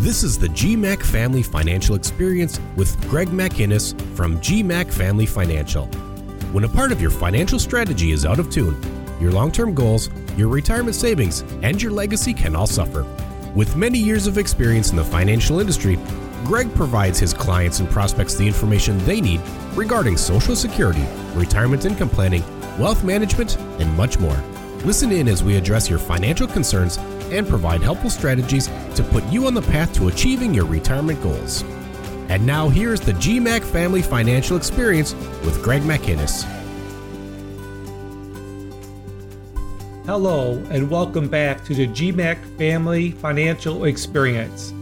This is the GMAC Family Financial Experience with Greg McInnes from GMAC Family Financial. When a part of your financial strategy is out of tune, your long term goals, your retirement savings, and your legacy can all suffer. With many years of experience in the financial industry, Greg provides his clients and prospects the information they need regarding Social Security, retirement income planning, wealth management, and much more. Listen in as we address your financial concerns and provide helpful strategies to put you on the path to achieving your retirement goals. And now here's the GMAC Family Financial Experience with Greg McInnes. Hello, and welcome back to the GMAC Family Financial Experience.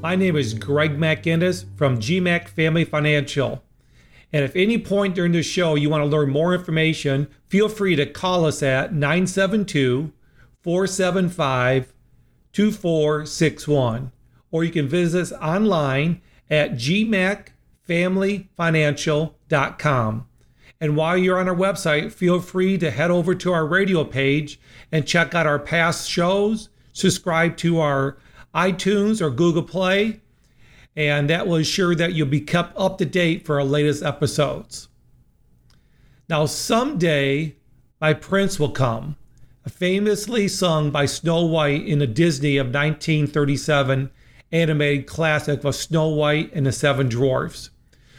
My name is Greg McInnes from GMAC Family Financial. And if any point during the show you want to learn more information, feel free to call us at 972 475 2461. Or you can visit us online at gmacfamilyfinancial.com. And while you're on our website, feel free to head over to our radio page and check out our past shows, subscribe to our iTunes or Google Play, and that will ensure that you'll be kept up to date for our latest episodes. Now, someday my prince will come famously sung by Snow White in the Disney of 1937 animated classic of Snow White and the Seven Dwarfs.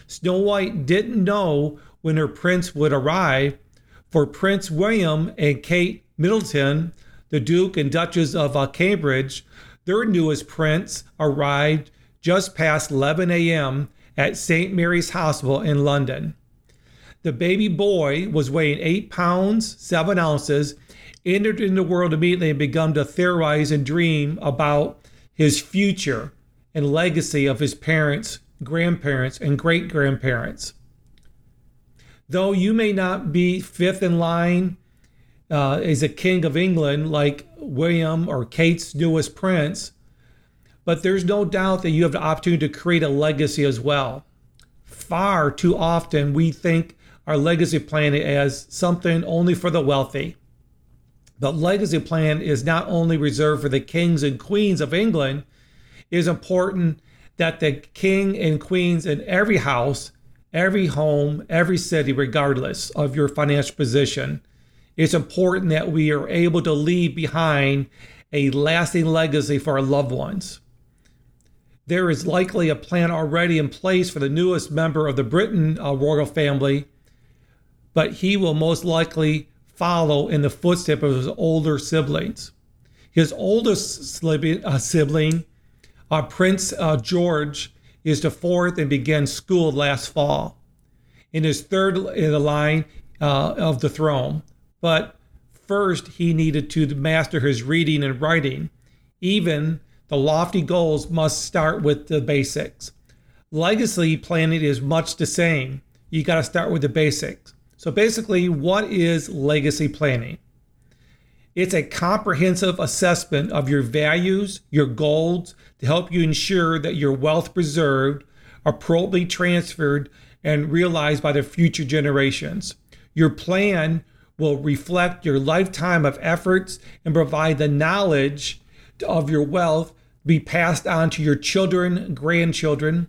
Snow White didn't know when her prince would arrive, for Prince William and Kate Middleton, the Duke and Duchess of uh, Cambridge, their newest prince arrived just past 11 a.m. at St. Mary's Hospital in London. The baby boy was weighing 8 pounds, 7 ounces, entered in the world immediately and begun to theorize and dream about his future and legacy of his parents, grandparents, and great grandparents. Though you may not be fifth in line uh, as a king of England like William or Kate's newest prince, but there's no doubt that you have the opportunity to create a legacy as well. Far too often, we think our legacy plan as something only for the wealthy. The legacy plan is not only reserved for the kings and queens of England, it is important that the king and queens in every house, every home, every city, regardless of your financial position, it's important that we are able to leave behind a lasting legacy for our loved ones. There is likely a plan already in place for the newest member of the Britain uh, royal family, but he will most likely follow in the footsteps of his older siblings. His oldest uh, sibling, uh, Prince uh, George, is the fourth and began school last fall. In his third in the line uh, of the throne, but first he needed to master his reading and writing. Even the lofty goals must start with the basics. Legacy planning is much the same. You got to start with the basics. So, basically, what is legacy planning? It's a comprehensive assessment of your values, your goals, to help you ensure that your wealth preserved, appropriately transferred, and realized by the future generations. Your plan will reflect your lifetime of efforts and provide the knowledge of your wealth be passed on to your children, grandchildren.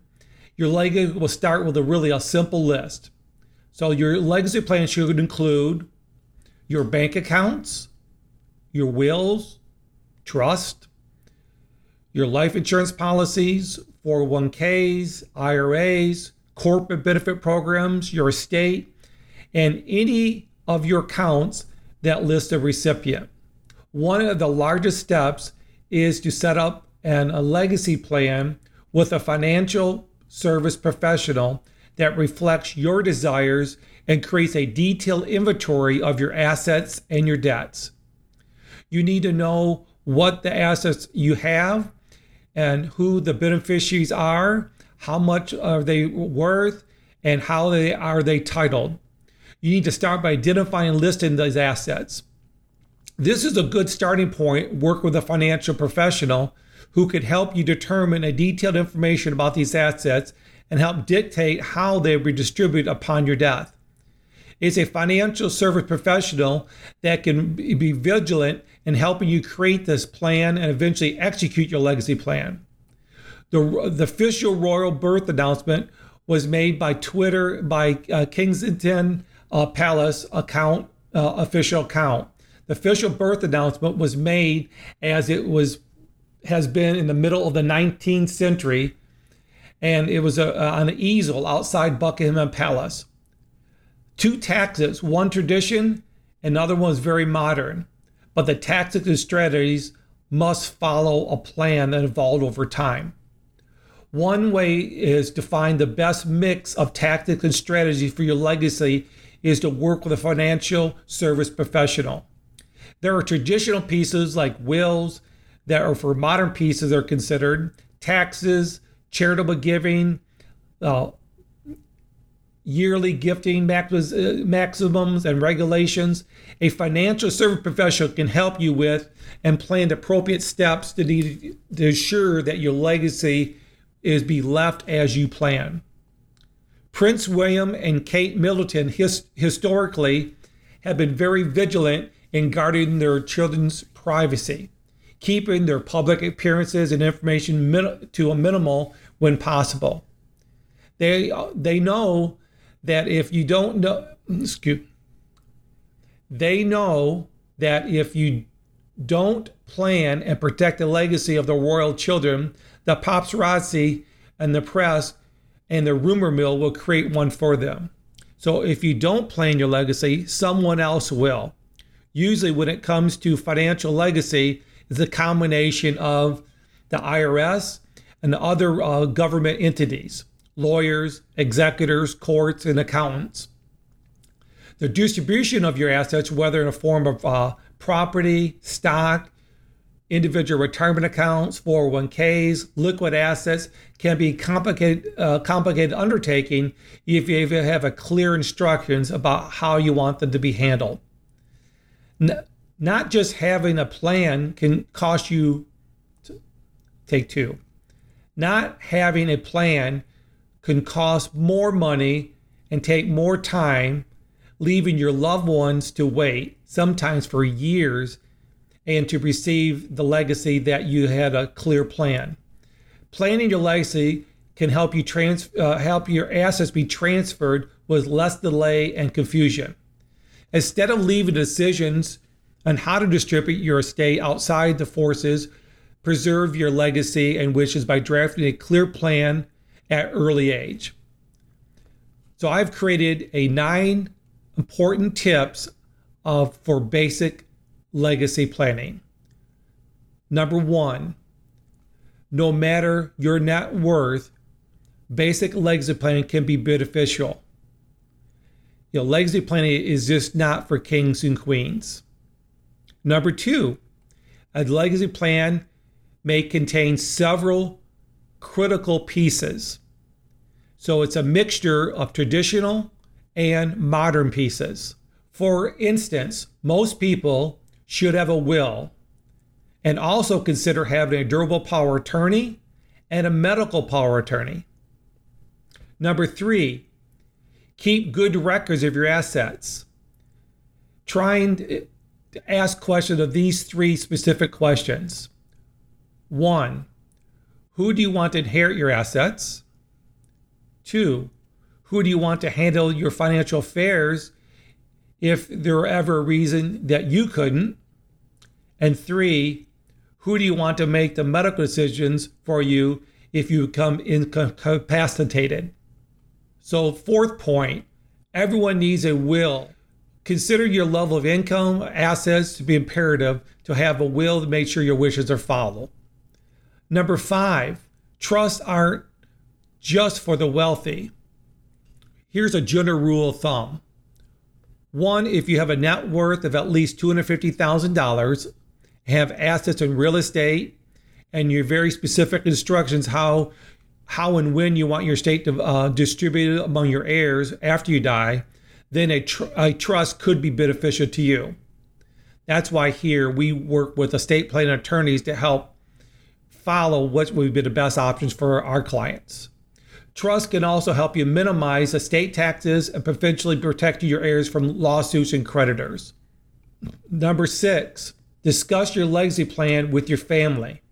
Your legacy will start with a really a simple list. So your legacy plan should include your bank accounts, your wills, trust, your life insurance policies, 401ks, IRAs, corporate benefit programs, your estate, and any of your accounts that list a recipient. One of the largest steps is to set up an, a legacy plan with a financial service professional that reflects your desires and creates a detailed inventory of your assets and your debts. You need to know what the assets you have and who the beneficiaries are, how much are they worth, and how they are they titled. You need to start by identifying and listing those assets. This is a good starting point. Work with a financial professional who could help you determine a detailed information about these assets and help dictate how they will be distributed upon your death. It's a financial service professional that can be vigilant in helping you create this plan and eventually execute your legacy plan. The, the official royal birth announcement was made by Twitter by uh, Kensington uh, Palace account uh, official account. The official birth announcement was made as it was has been in the middle of the 19th century, and it was a, on an easel outside Buckingham Palace. Two taxes, one tradition, another one is very modern, but the tactics and strategies must follow a plan that evolved over time. One way is to find the best mix of tactics and strategies for your legacy is to work with a financial service professional. There are traditional pieces like wills that are for modern pieces are considered taxes, charitable giving, uh, yearly gifting maximums and regulations. A financial service professional can help you with and plan appropriate steps to, to ensure that your legacy is be left as you plan. Prince William and Kate Middleton his, historically have been very vigilant in guarding their children's privacy, keeping their public appearances and information min- to a minimal when possible. They, they know that if you don't know, excuse, they know that if you don't plan and protect the legacy of the royal children, the paparazzi and the press and the rumor mill will create one for them. So if you don't plan your legacy, someone else will. Usually, when it comes to financial legacy, it's a combination of the IRS and other uh, government entities, lawyers, executors, courts, and accountants. The distribution of your assets, whether in a form of uh, property, stock, individual retirement accounts, 401ks, liquid assets can be complicated, uh, complicated undertaking if you have a clear instructions about how you want them to be handled. N- not just having a plan can cost you. Take two. Not having a plan can cost more money and take more time, leaving your loved ones to wait, sometimes for years and to receive the legacy that you had a clear plan. Planning your legacy can help you trans, uh, help your assets be transferred with less delay and confusion. Instead of leaving decisions on how to distribute your estate outside the forces, preserve your legacy and wishes by drafting a clear plan at early age. So I've created a nine important tips of for basic legacy planning. Number one, no matter your net worth, basic legacy planning can be beneficial. You know, legacy planning is just not for kings and queens. Number two, a legacy plan may contain several critical pieces. So it's a mixture of traditional and modern pieces. For instance, most people should have a will and also consider having a durable power attorney and a medical power attorney. Number three, keep good records of your assets. Try and eh, ask questions of these three specific questions. One, who do you want to inherit your assets? Two, who do you want to handle your financial affairs if there were ever a reason that you couldn't? And three, who do you want to make the medical decisions for you if you become incapacitated? So, fourth point everyone needs a will. Consider your level of income, assets to be imperative to have a will to make sure your wishes are followed. Number five, trusts aren't just for the wealthy. Here's a general rule of thumb. One, if you have a net worth of at least $250,000, have assets in real estate, and your very specific instructions how how and when you want your estate to uh, distribute among your heirs after you die, then a, tr- a trust could be beneficial to you. That's why here we work with estate planning attorneys to help follow what would be the best options for our clients. Trust can also help you minimize estate taxes and potentially protect your heirs from lawsuits and creditors. Number six, discuss your legacy plan with your family.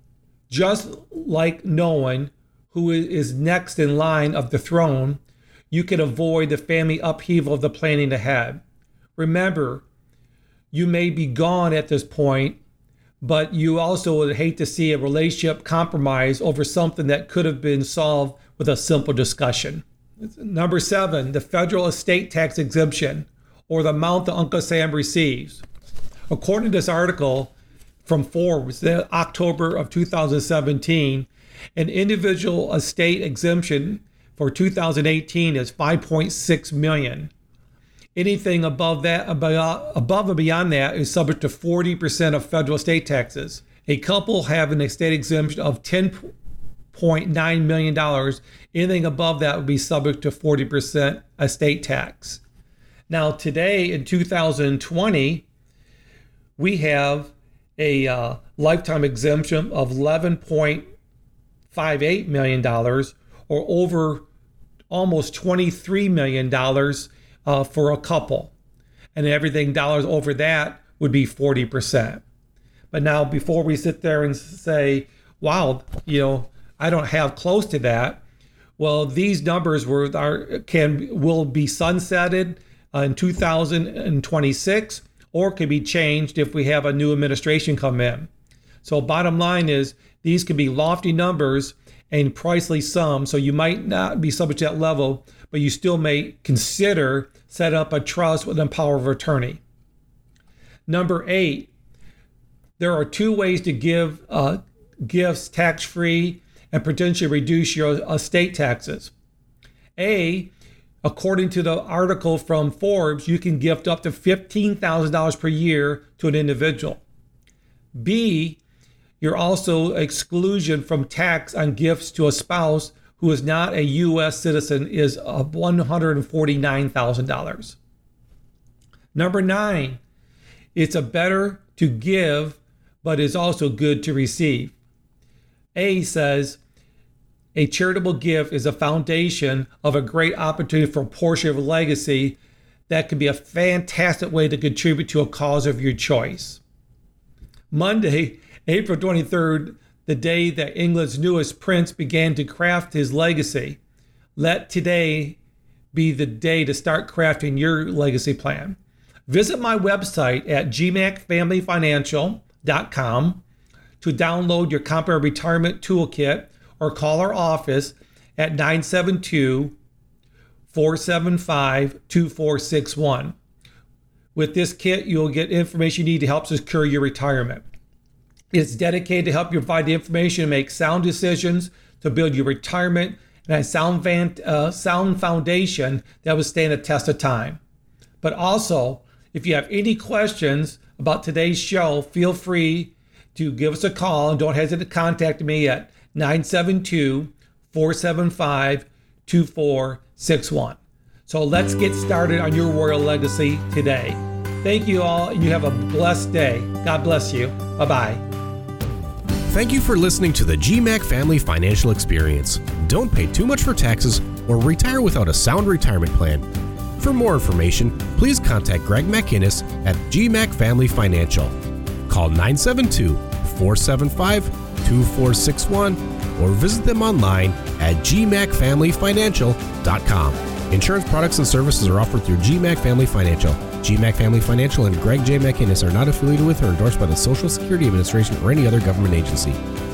Just like knowing who is next in line of the throne, you can avoid the family upheaval of the planning ahead. Remember, you may be gone at this point, but you also would hate to see a relationship compromise over something that could have been solved with a simple discussion. Number seven, the federal estate tax exemption or the amount that Uncle Sam receives. According to this article from Forbes, October of 2017, an individual estate exemption for 2018 is 5.6 million. Anything above that, above and beyond that, is subject to 40% of federal estate taxes. A couple have an estate exemption of $10.9 million. Anything above that would be subject to 40% estate tax. Now, today in 2020, we have a uh, lifetime exemption of $11.58 million or over almost $23 million uh, for a couple. And everything dollars over that would be 40%. But now, before we sit there and say, wow, you know, I don't have close to that. Well, these numbers were are can will be sunsetted uh, in 2026 or could be changed if we have a new administration come in. So bottom line is these can be lofty numbers and pricely sums. So you might not be subject to that level, but you still may consider set up a trust with a power of attorney. Number eight, there are two ways to give uh, gifts tax free and potentially reduce your estate taxes. A, according to the article from Forbes, you can gift up to $15,000 per year to an individual. B, you're also exclusion from tax on gifts to a spouse who is not a U.S. citizen is of $149,000. Number nine, it's a better to give, but is also good to receive. A says, a charitable gift is a foundation of a great opportunity for a portion of a legacy that can be a fantastic way to contribute to a cause of your choice. Monday, April 23rd, the day that England's newest prince began to craft his legacy. Let today be the day to start crafting your legacy plan. Visit my website at gmacfamilyfinancial.com to download your comprehensive retirement toolkit or call our office at 972 475 2461. With this kit, you'll get information you need to help secure your retirement. It's dedicated to help you provide the information to make sound decisions to build your retirement and a sound, van, uh, sound foundation that will stand the test of time. But also, if you have any questions about today's show, feel free to give us a call and don't hesitate to contact me at 972 475 2461. So let's get started on your royal legacy today. Thank you all, and you have a blessed day. God bless you. Bye bye. Thank you for listening to the GMAC Family Financial Experience. Don't pay too much for taxes or retire without a sound retirement plan. For more information, please contact Greg McInnes at GMAC Family Financial. Call 972 475 2461 or visit them online at gmacfamilyfinancial.com. Insurance products and services are offered through GMAC Family Financial. GMAC Family Financial and Greg J. McInnes are not affiliated with or endorsed by the Social Security Administration or any other government agency.